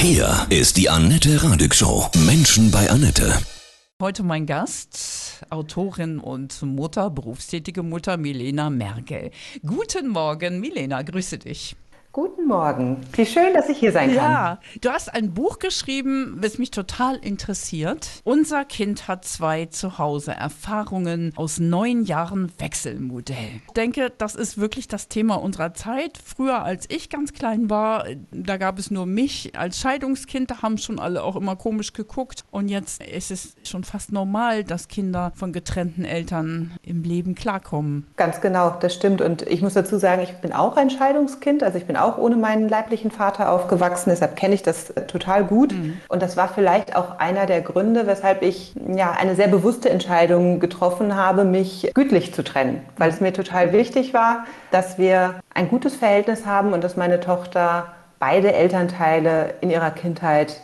Hier ist die Annette Radig Show. Menschen bei Annette. Heute mein Gast, Autorin und Mutter, berufstätige Mutter Milena Merkel. Guten Morgen, Milena, grüße dich. Guten Morgen. Wie schön, dass ich hier sein kann. Ja, du hast ein Buch geschrieben, was mich total interessiert. Unser Kind hat zwei zu Hause Erfahrungen aus neun Jahren Wechselmodell. Ich denke, das ist wirklich das Thema unserer Zeit. Früher, als ich ganz klein war, da gab es nur mich als Scheidungskind. Da haben schon alle auch immer komisch geguckt. Und jetzt ist es schon fast normal, dass Kinder von getrennten Eltern im Leben klarkommen. Ganz genau, das stimmt. Und ich muss dazu sagen, ich bin auch ein Scheidungskind. Also ich bin auch ohne meinen leiblichen Vater aufgewachsen, deshalb kenne ich das äh, total gut. Mhm. Und das war vielleicht auch einer der Gründe, weshalb ich ja eine sehr bewusste Entscheidung getroffen habe, mich gütlich zu trennen, weil es mir total wichtig war, dass wir ein gutes Verhältnis haben und dass meine Tochter beide Elternteile in ihrer Kindheit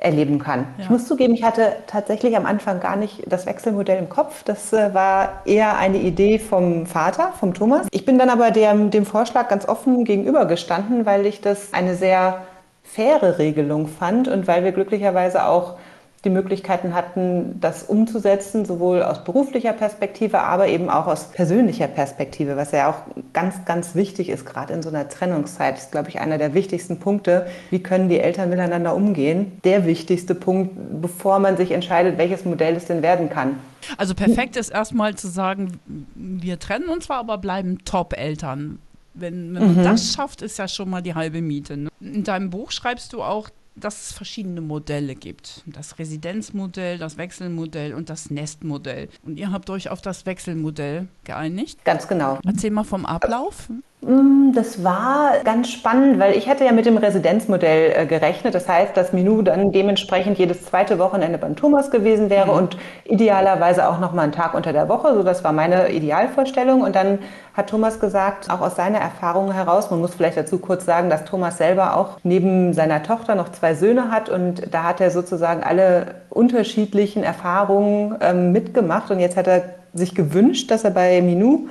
erleben kann. Ja. Ich muss zugeben, ich hatte tatsächlich am Anfang gar nicht das Wechselmodell im Kopf. Das äh, war eher eine Idee vom Vater, vom Thomas. Ich bin dann aber dem, dem Vorschlag ganz offen gegenübergestanden, weil ich das eine sehr faire Regelung fand und weil wir glücklicherweise auch die Möglichkeiten hatten, das umzusetzen, sowohl aus beruflicher Perspektive, aber eben auch aus persönlicher Perspektive, was ja auch ganz, ganz wichtig ist, gerade in so einer Trennungszeit. Das ist, glaube ich, einer der wichtigsten Punkte. Wie können die Eltern miteinander umgehen? Der wichtigste Punkt, bevor man sich entscheidet, welches Modell es denn werden kann. Also perfekt ist erstmal zu sagen, wir trennen uns zwar, aber bleiben Top-Eltern. Wenn, wenn man mhm. das schafft, ist ja schon mal die halbe Miete. Ne? In deinem Buch schreibst du auch, dass es verschiedene Modelle gibt. Das Residenzmodell, das Wechselmodell und das Nestmodell. Und ihr habt euch auf das Wechselmodell geeinigt? Ganz genau. Erzähl mal vom Ablauf. Mm, das war ganz spannend, weil ich hatte ja mit dem Residenzmodell äh, gerechnet. Das heißt, dass Minou dann dementsprechend jedes zweite Wochenende beim Thomas gewesen wäre mhm. und idealerweise auch noch mal einen Tag unter der Woche. So, das war meine Idealvorstellung. Und dann hat Thomas gesagt, auch aus seiner Erfahrung heraus, man muss vielleicht dazu kurz sagen, dass Thomas selber auch neben seiner Tochter noch zwei Söhne hat und da hat er sozusagen alle unterschiedlichen Erfahrungen ähm, mitgemacht. Und jetzt hat er sich gewünscht, dass er bei Minou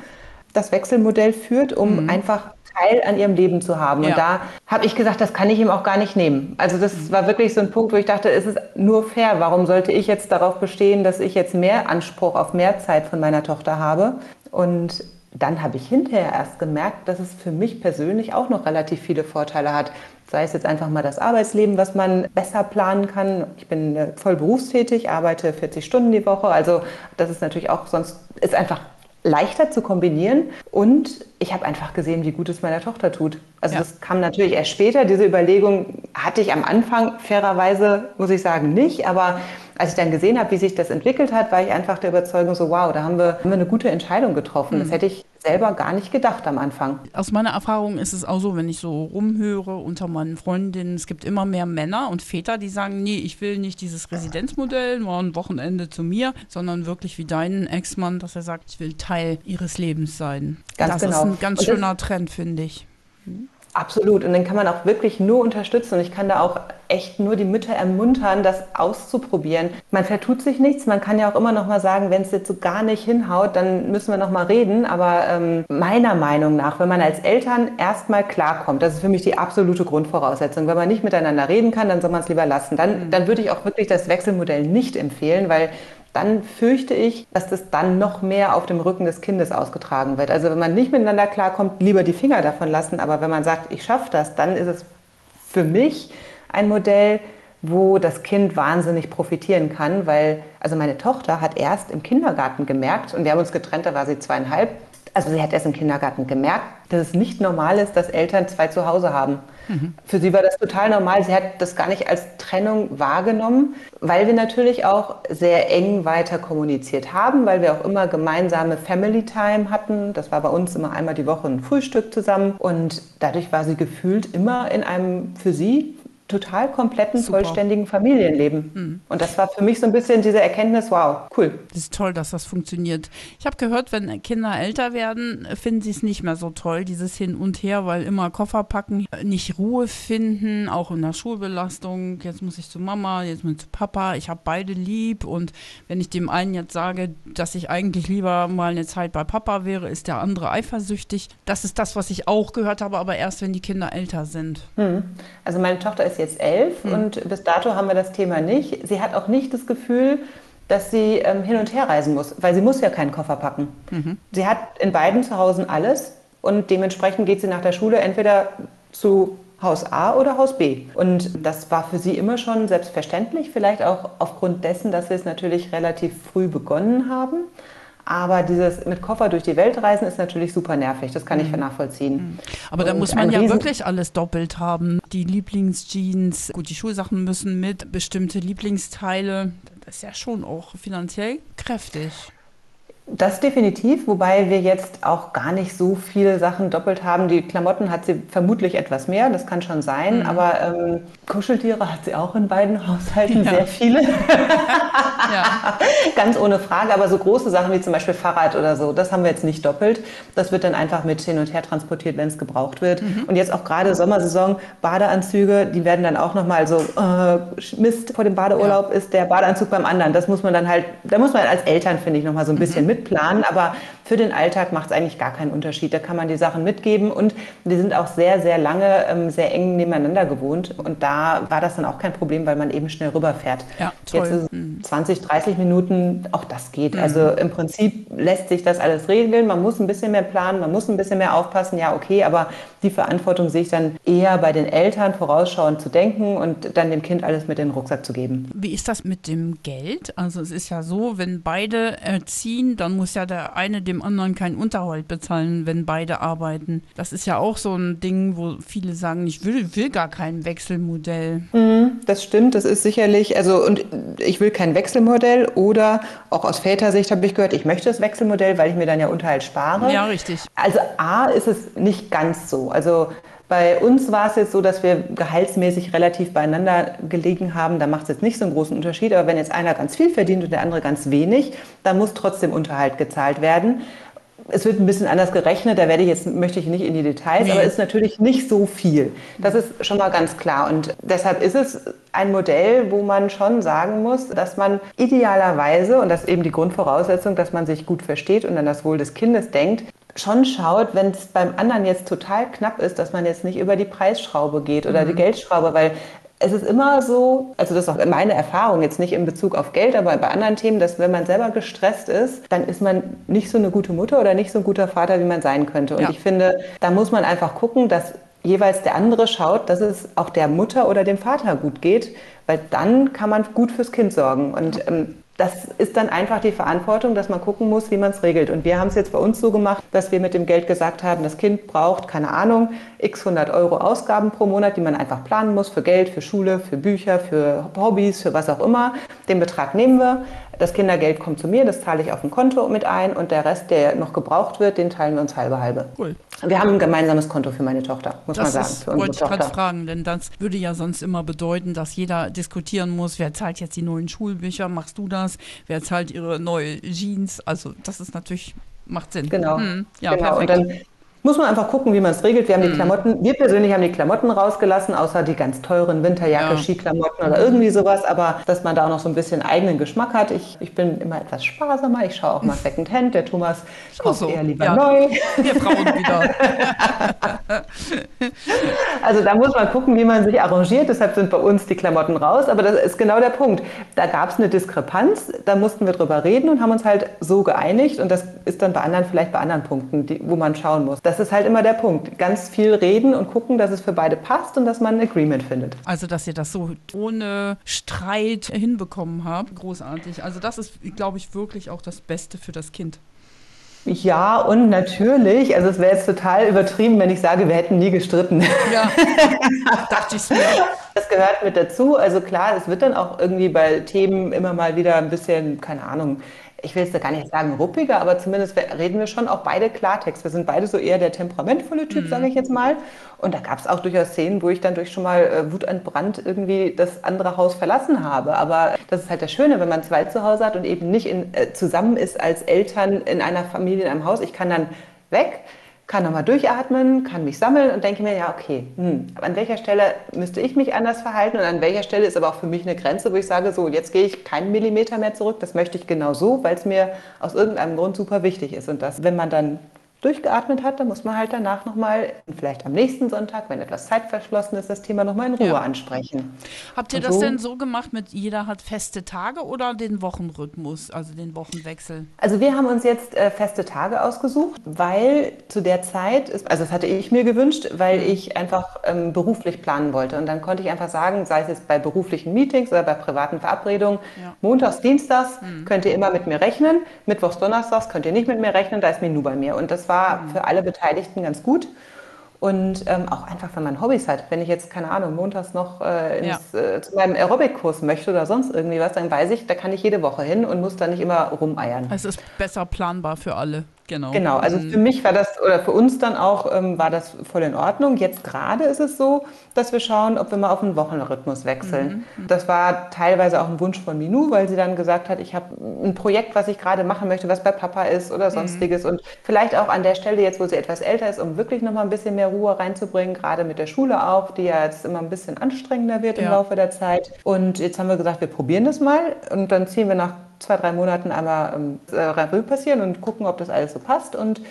das Wechselmodell führt, um mhm. einfach Teil an ihrem Leben zu haben. Ja. Und da habe ich gesagt, das kann ich ihm auch gar nicht nehmen. Also das mhm. war wirklich so ein Punkt, wo ich dachte, es ist nur fair. Warum sollte ich jetzt darauf bestehen, dass ich jetzt mehr Anspruch auf mehr Zeit von meiner Tochter habe? Und dann habe ich hinterher erst gemerkt, dass es für mich persönlich auch noch relativ viele Vorteile hat. Sei es jetzt einfach mal das Arbeitsleben, was man besser planen kann. Ich bin äh, voll berufstätig, arbeite 40 Stunden die Woche. Also das ist natürlich auch sonst, ist einfach leichter zu kombinieren und ich habe einfach gesehen, wie gut es meiner Tochter tut. Also ja. das kam natürlich erst später. Diese Überlegung hatte ich am Anfang fairerweise, muss ich sagen, nicht. Aber als ich dann gesehen habe, wie sich das entwickelt hat, war ich einfach der Überzeugung so, wow, da haben wir, haben wir eine gute Entscheidung getroffen. Mhm. Das hätte ich selber gar nicht gedacht am Anfang. Aus meiner Erfahrung ist es auch so, wenn ich so rumhöre unter meinen Freundinnen, es gibt immer mehr Männer und Väter, die sagen, nee, ich will nicht dieses Residenzmodell, nur ein Wochenende zu mir, sondern wirklich wie dein Ex-Mann, dass er sagt, ich will Teil ihres Lebens sein. Ganz das genau. ist ein ganz schöner Trend, finde ich. Mhm. Absolut. Und dann kann man auch wirklich nur unterstützen. Und ich kann da auch echt nur die Mütter ermuntern, das auszuprobieren. Man vertut sich nichts. Man kann ja auch immer noch mal sagen, wenn es jetzt so gar nicht hinhaut, dann müssen wir noch mal reden. Aber ähm, meiner Meinung nach, wenn man als Eltern erstmal klarkommt, das ist für mich die absolute Grundvoraussetzung. Wenn man nicht miteinander reden kann, dann soll man es lieber lassen. Dann, mhm. dann würde ich auch wirklich das Wechselmodell nicht empfehlen, weil dann fürchte ich, dass das dann noch mehr auf dem Rücken des Kindes ausgetragen wird. Also wenn man nicht miteinander klarkommt, lieber die Finger davon lassen. Aber wenn man sagt, ich schaffe das, dann ist es für mich ein Modell, wo das Kind wahnsinnig profitieren kann, weil also meine Tochter hat erst im Kindergarten gemerkt, und wir haben uns getrennt, da war sie zweieinhalb, also sie hat erst im Kindergarten gemerkt, dass es nicht normal ist, dass Eltern zwei zu Hause haben. Mhm. Für sie war das total normal. Sie hat das gar nicht als Trennung wahrgenommen, weil wir natürlich auch sehr eng weiter kommuniziert haben, weil wir auch immer gemeinsame Family Time hatten. Das war bei uns immer einmal die Woche ein Frühstück zusammen und dadurch war sie gefühlt immer in einem für sie total kompletten, Super. vollständigen Familienleben. Mhm. Und das war für mich so ein bisschen diese Erkenntnis, wow, cool. Das ist toll, dass das funktioniert. Ich habe gehört, wenn Kinder älter werden, finden sie es nicht mehr so toll, dieses Hin und Her, weil immer Koffer packen, nicht Ruhe finden, auch in der Schulbelastung. Jetzt muss ich zu Mama, jetzt muss ich zu Papa. Ich habe beide lieb. Und wenn ich dem einen jetzt sage, dass ich eigentlich lieber mal eine Zeit bei Papa wäre, ist der andere eifersüchtig. Das ist das, was ich auch gehört habe, aber erst, wenn die Kinder älter sind. Mhm. Also meine Tochter ist jetzt elf mhm. und bis dato haben wir das Thema nicht. Sie hat auch nicht das Gefühl, dass sie ähm, hin und her reisen muss, weil sie muss ja keinen Koffer packen. Mhm. Sie hat in beiden Zuhause alles und dementsprechend geht sie nach der Schule entweder zu Haus A oder Haus B. Und das war für sie immer schon selbstverständlich, vielleicht auch aufgrund dessen, dass wir es natürlich relativ früh begonnen haben. Aber dieses mit Koffer durch die Welt reisen ist natürlich super nervig. Das kann ich mhm. nachvollziehen. Mhm. Aber da muss man ja wirklich alles doppelt haben. Die Lieblingsjeans, gut, die Schulsachen müssen mit, bestimmte Lieblingsteile. Das ist ja schon auch finanziell kräftig. Das definitiv, wobei wir jetzt auch gar nicht so viele Sachen doppelt haben. Die Klamotten hat sie vermutlich etwas mehr, das kann schon sein, mhm. aber ähm, Kuscheltiere hat sie auch in beiden Haushalten ja. sehr viele. ja. Ganz ohne Frage, aber so große Sachen wie zum Beispiel Fahrrad oder so, das haben wir jetzt nicht doppelt. Das wird dann einfach mit hin und her transportiert, wenn es gebraucht wird. Mhm. Und jetzt auch gerade Sommersaison, Badeanzüge, die werden dann auch nochmal so, äh, Mist, vor dem Badeurlaub ja. ist der Badeanzug beim anderen. Das muss man dann halt, da muss man als Eltern, finde ich, nochmal so ein bisschen mhm. mit mitplanen, aber für den Alltag macht es eigentlich gar keinen Unterschied. Da kann man die Sachen mitgeben und die sind auch sehr, sehr lange ähm, sehr eng nebeneinander gewohnt und da war das dann auch kein Problem, weil man eben schnell rüberfährt. Ja, toll. Jetzt ist mhm. 20, 30 Minuten, auch das geht. Mhm. Also im Prinzip lässt sich das alles regeln. Man muss ein bisschen mehr planen, man muss ein bisschen mehr aufpassen, ja okay, aber die Verantwortung sehe ich dann eher bei den Eltern, vorausschauend zu denken und dann dem Kind alles mit in den Rucksack zu geben. Wie ist das mit dem Geld? Also es ist ja so, wenn beide erziehen, dann muss ja der eine dem anderen keinen Unterhalt bezahlen, wenn beide arbeiten. Das ist ja auch so ein Ding, wo viele sagen, ich will, will gar kein Wechselmodell. Mhm, das stimmt, das ist sicherlich, also und ich will kein Wechselmodell oder auch aus Vätersicht habe ich gehört, ich möchte das Wechselmodell, weil ich mir dann ja Unterhalt spare. Ja, richtig. Also A ist es nicht ganz so. Also bei uns war es jetzt so, dass wir gehaltsmäßig relativ beieinander gelegen haben. Da macht es jetzt nicht so einen großen Unterschied. Aber wenn jetzt einer ganz viel verdient und der andere ganz wenig, dann muss trotzdem Unterhalt gezahlt werden. Es wird ein bisschen anders gerechnet, da werde ich jetzt, möchte ich nicht in die Details, nee. aber es ist natürlich nicht so viel. Das ist schon mal ganz klar. Und deshalb ist es ein Modell, wo man schon sagen muss, dass man idealerweise, und das ist eben die Grundvoraussetzung, dass man sich gut versteht und an das Wohl des Kindes denkt, schon schaut, wenn es beim anderen jetzt total knapp ist, dass man jetzt nicht über die Preisschraube geht oder mhm. die Geldschraube, weil es ist immer so, also das ist auch meine Erfahrung, jetzt nicht in Bezug auf Geld, aber bei anderen Themen, dass wenn man selber gestresst ist, dann ist man nicht so eine gute Mutter oder nicht so ein guter Vater, wie man sein könnte. Und ja. ich finde, da muss man einfach gucken, dass jeweils der andere schaut, dass es auch der Mutter oder dem Vater gut geht, weil dann kann man gut fürs Kind sorgen. Und ähm, das ist dann einfach die Verantwortung, dass man gucken muss, wie man es regelt. Und wir haben es jetzt bei uns so gemacht, dass wir mit dem Geld gesagt haben, das Kind braucht, keine Ahnung, x 100 Euro Ausgaben pro Monat, die man einfach planen muss für Geld, für Schule, für Bücher, für Hobbys, für was auch immer. Den Betrag nehmen wir. Das Kindergeld kommt zu mir, das zahle ich auf ein Konto mit ein und der Rest, der noch gebraucht wird, den teilen wir uns halbe halbe. Cool. Wir haben ein gemeinsames Konto für meine Tochter, muss das man sagen. Das wollte ich gerade fragen, denn das würde ja sonst immer bedeuten, dass jeder diskutieren muss, wer zahlt jetzt die neuen Schulbücher, machst du das, wer zahlt ihre neue Jeans. Also das ist natürlich, macht Sinn. Genau. Hm, ja, genau. perfekt. Und dann muss man einfach gucken, wie man es regelt. Wir haben die mhm. Klamotten, wir persönlich haben die Klamotten rausgelassen, außer die ganz teuren Winterjacke, ja. Skiklamotten oder irgendwie sowas, aber dass man da auch noch so ein bisschen eigenen Geschmack hat. Ich, ich bin immer etwas sparsamer, ich schaue auch mal Secondhand. Der Thomas kauft so. eher lieber ja. neu. Wir Frauen wieder. also da muss man gucken, wie man sich arrangiert. Deshalb sind bei uns die Klamotten raus. Aber das ist genau der Punkt. Da gab es eine Diskrepanz, da mussten wir drüber reden und haben uns halt so geeinigt. Und das ist dann bei anderen vielleicht bei anderen Punkten, die, wo man schauen muss. Das ist halt immer der Punkt. Ganz viel reden und gucken, dass es für beide passt und dass man ein Agreement findet. Also, dass ihr das so ohne Streit hinbekommen habt, großartig. Also, das ist, glaube ich, wirklich auch das Beste für das Kind. Ja, und natürlich, also es wäre jetzt total übertrieben, wenn ich sage, wir hätten nie gestritten. Ja, dachte ich mir. Das gehört mit dazu. Also klar, es wird dann auch irgendwie bei Themen immer mal wieder ein bisschen, keine Ahnung, ich will jetzt gar nicht sagen ruppiger, aber zumindest reden wir schon auch beide Klartext. Wir sind beide so eher der temperamentvolle Typ, mhm. sage ich jetzt mal. Und da gab es auch durchaus Szenen, wo ich dann durch schon mal äh, wutentbrannt irgendwie das andere Haus verlassen habe. Aber das ist halt das Schöne, wenn man zwei zu Hause hat und eben nicht in, äh, zusammen ist als Eltern in einer Familie, in einem Haus. Ich kann dann weg kann nochmal durchatmen, kann mich sammeln und denke mir, ja, okay, hm, an welcher Stelle müsste ich mich anders verhalten und an welcher Stelle ist aber auch für mich eine Grenze, wo ich sage, so, jetzt gehe ich keinen Millimeter mehr zurück, das möchte ich genau so, weil es mir aus irgendeinem Grund super wichtig ist. Und das, wenn man dann durchgeatmet hat, dann muss man halt danach nochmal, vielleicht am nächsten Sonntag, wenn etwas Zeit verschlossen ist, das Thema nochmal in Ruhe ja. ansprechen. Habt ihr Und das so, denn so gemacht mit jeder hat feste Tage oder den Wochenrhythmus, also den Wochenwechsel? Also wir haben uns jetzt äh, feste Tage ausgesucht, weil zu der Zeit, ist, also das hatte ich mir gewünscht, weil ich einfach ähm, beruflich planen wollte. Und dann konnte ich einfach sagen, sei es jetzt bei beruflichen Meetings oder bei privaten Verabredungen, ja. montags, dienstags mhm. könnt ihr immer mit mir rechnen, mittwochs, donnerstags könnt ihr nicht mit mir rechnen, da ist Menü bei mir. Und das war für alle Beteiligten ganz gut. Und ähm, auch einfach, wenn man Hobbys hat. Wenn ich jetzt, keine Ahnung, montags noch äh, ins, ja. äh, zu meinem Aerobic-Kurs möchte oder sonst irgendwie was, dann weiß ich, da kann ich jede Woche hin und muss da nicht immer rumeiern. Es ist besser planbar für alle. Genau. Genau, also mhm. für mich war das, oder für uns dann auch, ähm, war das voll in Ordnung. Jetzt gerade ist es so, dass wir schauen, ob wir mal auf einen Wochenrhythmus wechseln. Mhm. mhm. Das war teilweise auch ein Wunsch von Minou, weil sie dann gesagt hat, ich habe ein Projekt, was ich gerade machen möchte, was bei Papa ist oder mhm. sonstiges. Mhm. Und vielleicht auch an der Stelle jetzt, wo sie etwas älter ist, um wirklich nochmal ein bisschen mehr Ruhe reinzubringen, gerade mit der Schule auch, die ja jetzt immer ein bisschen anstrengender wird ja. im Laufe der Zeit. Und jetzt haben wir gesagt, wir probieren das mal und dann ziehen wir nach zwei, drei Monaten einmal äh, Revue passieren und gucken, ob das alles so passt und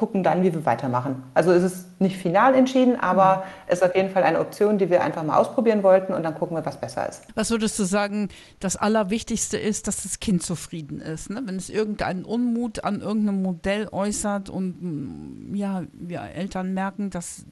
gucken dann, wie wir weitermachen. Also ist es nicht final entschieden, aber mhm. es ist auf jeden Fall eine Option, die wir einfach mal ausprobieren wollten und dann gucken wir, was besser ist. Was würdest du sagen, das Allerwichtigste ist, dass das Kind zufrieden ist? Ne? Wenn es irgendeinen Unmut an irgendeinem Modell äußert und mm, ja, wir Eltern merken, dass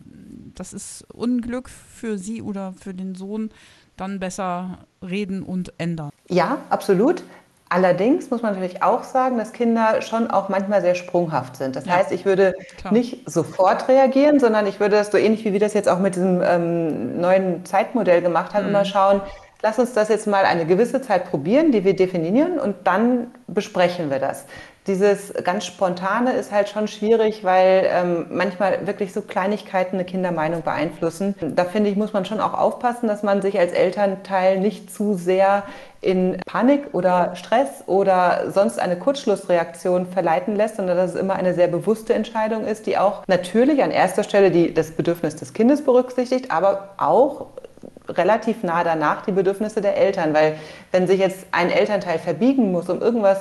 das ist Unglück für sie oder für den Sohn, dann besser reden und ändern. Ja, absolut. Allerdings muss man natürlich auch sagen, dass Kinder schon auch manchmal sehr sprunghaft sind. Das ja, heißt, ich würde klar. nicht sofort reagieren, sondern ich würde das so ähnlich wie wir das jetzt auch mit diesem ähm, neuen Zeitmodell gemacht haben, mhm. immer schauen, lass uns das jetzt mal eine gewisse Zeit probieren, die wir definieren und dann besprechen wir das dieses ganz Spontane ist halt schon schwierig, weil ähm, manchmal wirklich so Kleinigkeiten eine Kindermeinung beeinflussen. Da finde ich, muss man schon auch aufpassen, dass man sich als Elternteil nicht zu sehr in Panik oder Stress oder sonst eine Kurzschlussreaktion verleiten lässt, sondern dass es immer eine sehr bewusste Entscheidung ist, die auch natürlich an erster Stelle die, das Bedürfnis des Kindes berücksichtigt, aber auch relativ nah danach die Bedürfnisse der Eltern, weil wenn sich jetzt ein Elternteil verbiegen muss, um irgendwas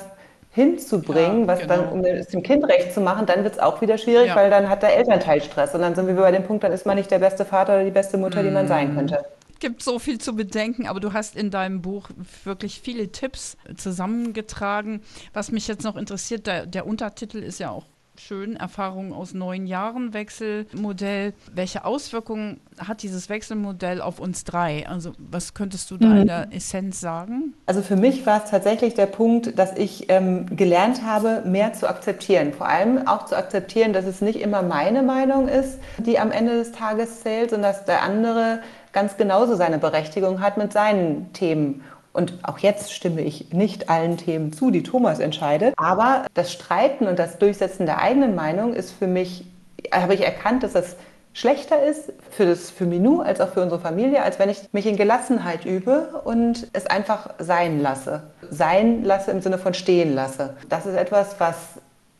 hinzubringen, ja, was genau. dann, um es dem Kind recht zu machen, dann wird es auch wieder schwierig, ja. weil dann hat der Elternteil Stress. Und dann sind wir bei dem Punkt, dann ist man nicht der beste Vater oder die beste Mutter, mm. die man sein könnte gibt so viel zu bedenken, aber du hast in deinem Buch wirklich viele Tipps zusammengetragen. Was mich jetzt noch interessiert, der, der Untertitel ist ja auch schön, Erfahrungen aus neun Jahren Wechselmodell. Welche Auswirkungen hat dieses Wechselmodell auf uns drei? Also was könntest du da mhm. in der Essenz sagen? Also für mich war es tatsächlich der Punkt, dass ich ähm, gelernt habe, mehr zu akzeptieren. Vor allem auch zu akzeptieren, dass es nicht immer meine Meinung ist, die am Ende des Tages zählt, sondern dass der andere ganz genauso seine Berechtigung hat mit seinen Themen. Und auch jetzt stimme ich nicht allen Themen zu, die Thomas entscheidet. Aber das Streiten und das Durchsetzen der eigenen Meinung ist für mich, habe ich erkannt, dass das schlechter ist für, das, für Minou als auch für unsere Familie, als wenn ich mich in Gelassenheit übe und es einfach sein lasse. Sein lasse im Sinne von stehen lasse. Das ist etwas, was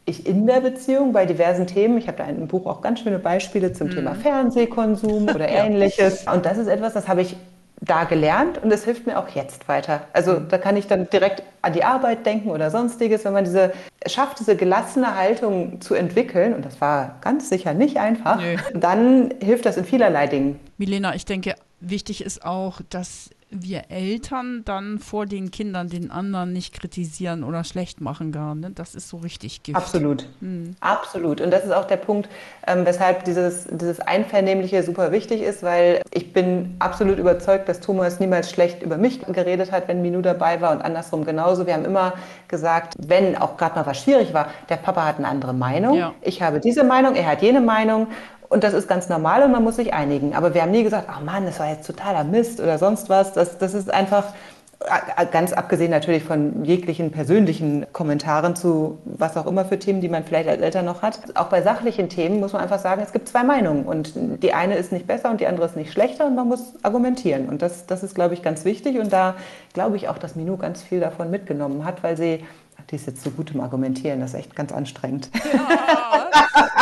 ich in der Beziehung bei diversen Themen, ich habe da in einem Buch auch ganz schöne Beispiele zum mhm. Thema Fernsehkonsum oder ähnliches. Und das ist etwas, das habe ich da gelernt und es hilft mir auch jetzt weiter. Also mhm. da kann ich dann direkt an die Arbeit denken oder sonstiges, wenn man diese schafft, diese gelassene Haltung zu entwickeln, und das war ganz sicher nicht einfach, Nö. dann hilft das in vielerlei Dingen. Milena, ich denke, wichtig ist auch, dass wir Eltern dann vor den Kindern den anderen nicht kritisieren oder schlecht machen gar. Ne? Das ist so richtig Gift. Absolut. Mhm. Absolut. Und das ist auch der Punkt, ähm, weshalb dieses, dieses Einvernehmliche super wichtig ist, weil ich bin absolut überzeugt, dass Thomas niemals schlecht über mich geredet hat, wenn Minu dabei war und andersrum genauso. Wir haben immer gesagt, wenn auch gerade mal was schwierig war, der Papa hat eine andere Meinung, ja. ich habe diese Meinung, er hat jene Meinung und das ist ganz normal und man muss sich einigen. Aber wir haben nie gesagt, ach Mann, das war jetzt totaler Mist oder sonst was. Das, das ist einfach, äh, ganz abgesehen natürlich von jeglichen persönlichen Kommentaren zu was auch immer für Themen, die man vielleicht als Eltern noch hat. Auch bei sachlichen Themen muss man einfach sagen, es gibt zwei Meinungen und die eine ist nicht besser und die andere ist nicht schlechter und man muss argumentieren. Und das, das ist, glaube ich, ganz wichtig und da glaube ich auch, dass Minou ganz viel davon mitgenommen hat, weil sie die ist jetzt so gut im Argumentieren, das ist echt ganz anstrengend. Ja,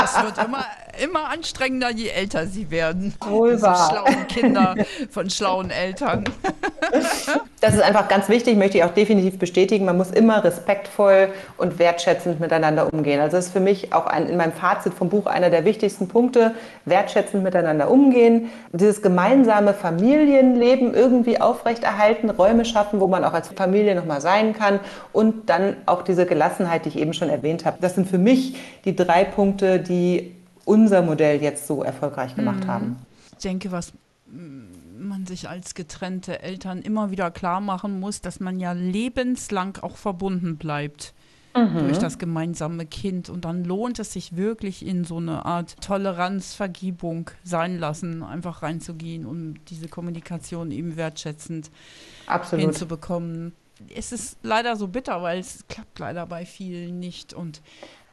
das wird immer, immer anstrengender, je älter sie werden. Wohl wahr. schlauen Kinder von schlauen Eltern. Das ist einfach ganz wichtig, möchte ich auch definitiv bestätigen. Man muss immer respektvoll und wertschätzend miteinander umgehen. Also das ist für mich auch ein, in meinem Fazit vom Buch einer der wichtigsten Punkte, wertschätzend miteinander umgehen, dieses gemeinsame Familienleben irgendwie aufrechterhalten, Räume schaffen, wo man auch als Familie nochmal sein kann und dann auch diese Gelassenheit, die ich eben schon erwähnt habe. Das sind für mich die drei Punkte, die unser Modell jetzt so erfolgreich gemacht mhm. haben. Ich denke, was man sich als getrennte Eltern immer wieder klar machen muss, dass man ja lebenslang auch verbunden bleibt mhm. durch das gemeinsame Kind. Und dann lohnt es sich wirklich in so eine Art Toleranz, Vergebung sein lassen, einfach reinzugehen, um diese Kommunikation eben wertschätzend Absolut. hinzubekommen. Es ist leider so bitter, weil es klappt leider bei vielen nicht. Und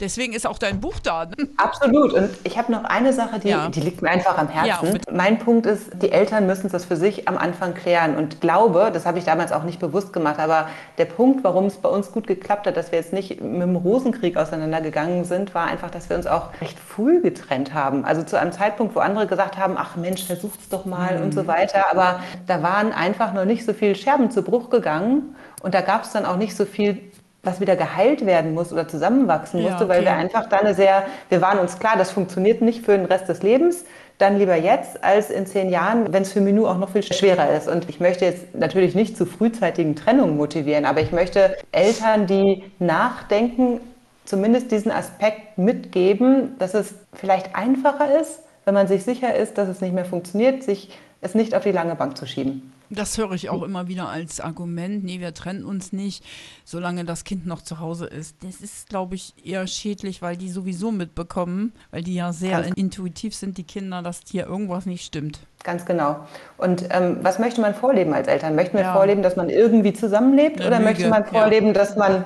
Deswegen ist auch dein Buch da. Ne? Absolut. Und ich habe noch eine Sache, die, ja. die liegt mir einfach am Herzen. Ja, mein Punkt ist, die Eltern müssen das für sich am Anfang klären. Und glaube, das habe ich damals auch nicht bewusst gemacht, aber der Punkt, warum es bei uns gut geklappt hat, dass wir jetzt nicht mit dem Rosenkrieg auseinandergegangen sind, war einfach, dass wir uns auch recht früh getrennt haben. Also zu einem Zeitpunkt, wo andere gesagt haben, ach Mensch, versucht's doch mal mhm. und so weiter. Aber da waren einfach noch nicht so viele Scherben zu Bruch gegangen. Und da gab es dann auch nicht so viel was wieder geheilt werden muss oder zusammenwachsen ja, musste, okay. weil wir einfach da eine sehr, wir waren uns klar, das funktioniert nicht für den Rest des Lebens, dann lieber jetzt als in zehn Jahren, wenn es für Minu auch noch viel schwerer ist. Und ich möchte jetzt natürlich nicht zu frühzeitigen Trennungen motivieren, aber ich möchte Eltern, die nachdenken, zumindest diesen Aspekt mitgeben, dass es vielleicht einfacher ist, wenn man sich sicher ist, dass es nicht mehr funktioniert, sich es nicht auf die lange Bank zu schieben. Das höre ich auch immer wieder als Argument. Nee, wir trennen uns nicht, solange das Kind noch zu Hause ist. Das ist, glaube ich, eher schädlich, weil die sowieso mitbekommen, weil die ja sehr Ganz intuitiv sind, die Kinder, dass hier irgendwas nicht stimmt. Ganz genau. Und ähm, was möchte man vorleben als Eltern? Möchten wir ja. vorleben, dass man irgendwie zusammenlebt Eine oder Lüge. möchte man vorleben, ja. dass man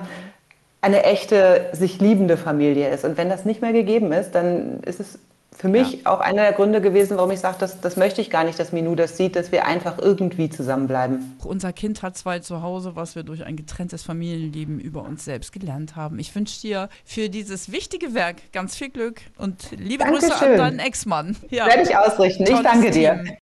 eine echte, sich liebende Familie ist? Und wenn das nicht mehr gegeben ist, dann ist es für mich ja. auch einer der Gründe gewesen, warum ich sage, das, das möchte ich gar nicht, dass Minu das sieht, dass wir einfach irgendwie zusammenbleiben. Unser Kind hat zwei zu Hause, was wir durch ein getrenntes Familienleben über uns selbst gelernt haben. Ich wünsche dir für dieses wichtige Werk ganz viel Glück und liebe Dankeschön. Grüße an deinen Ex-Mann. Ja. Werde ich ausrichten. Ich danke dir. Team.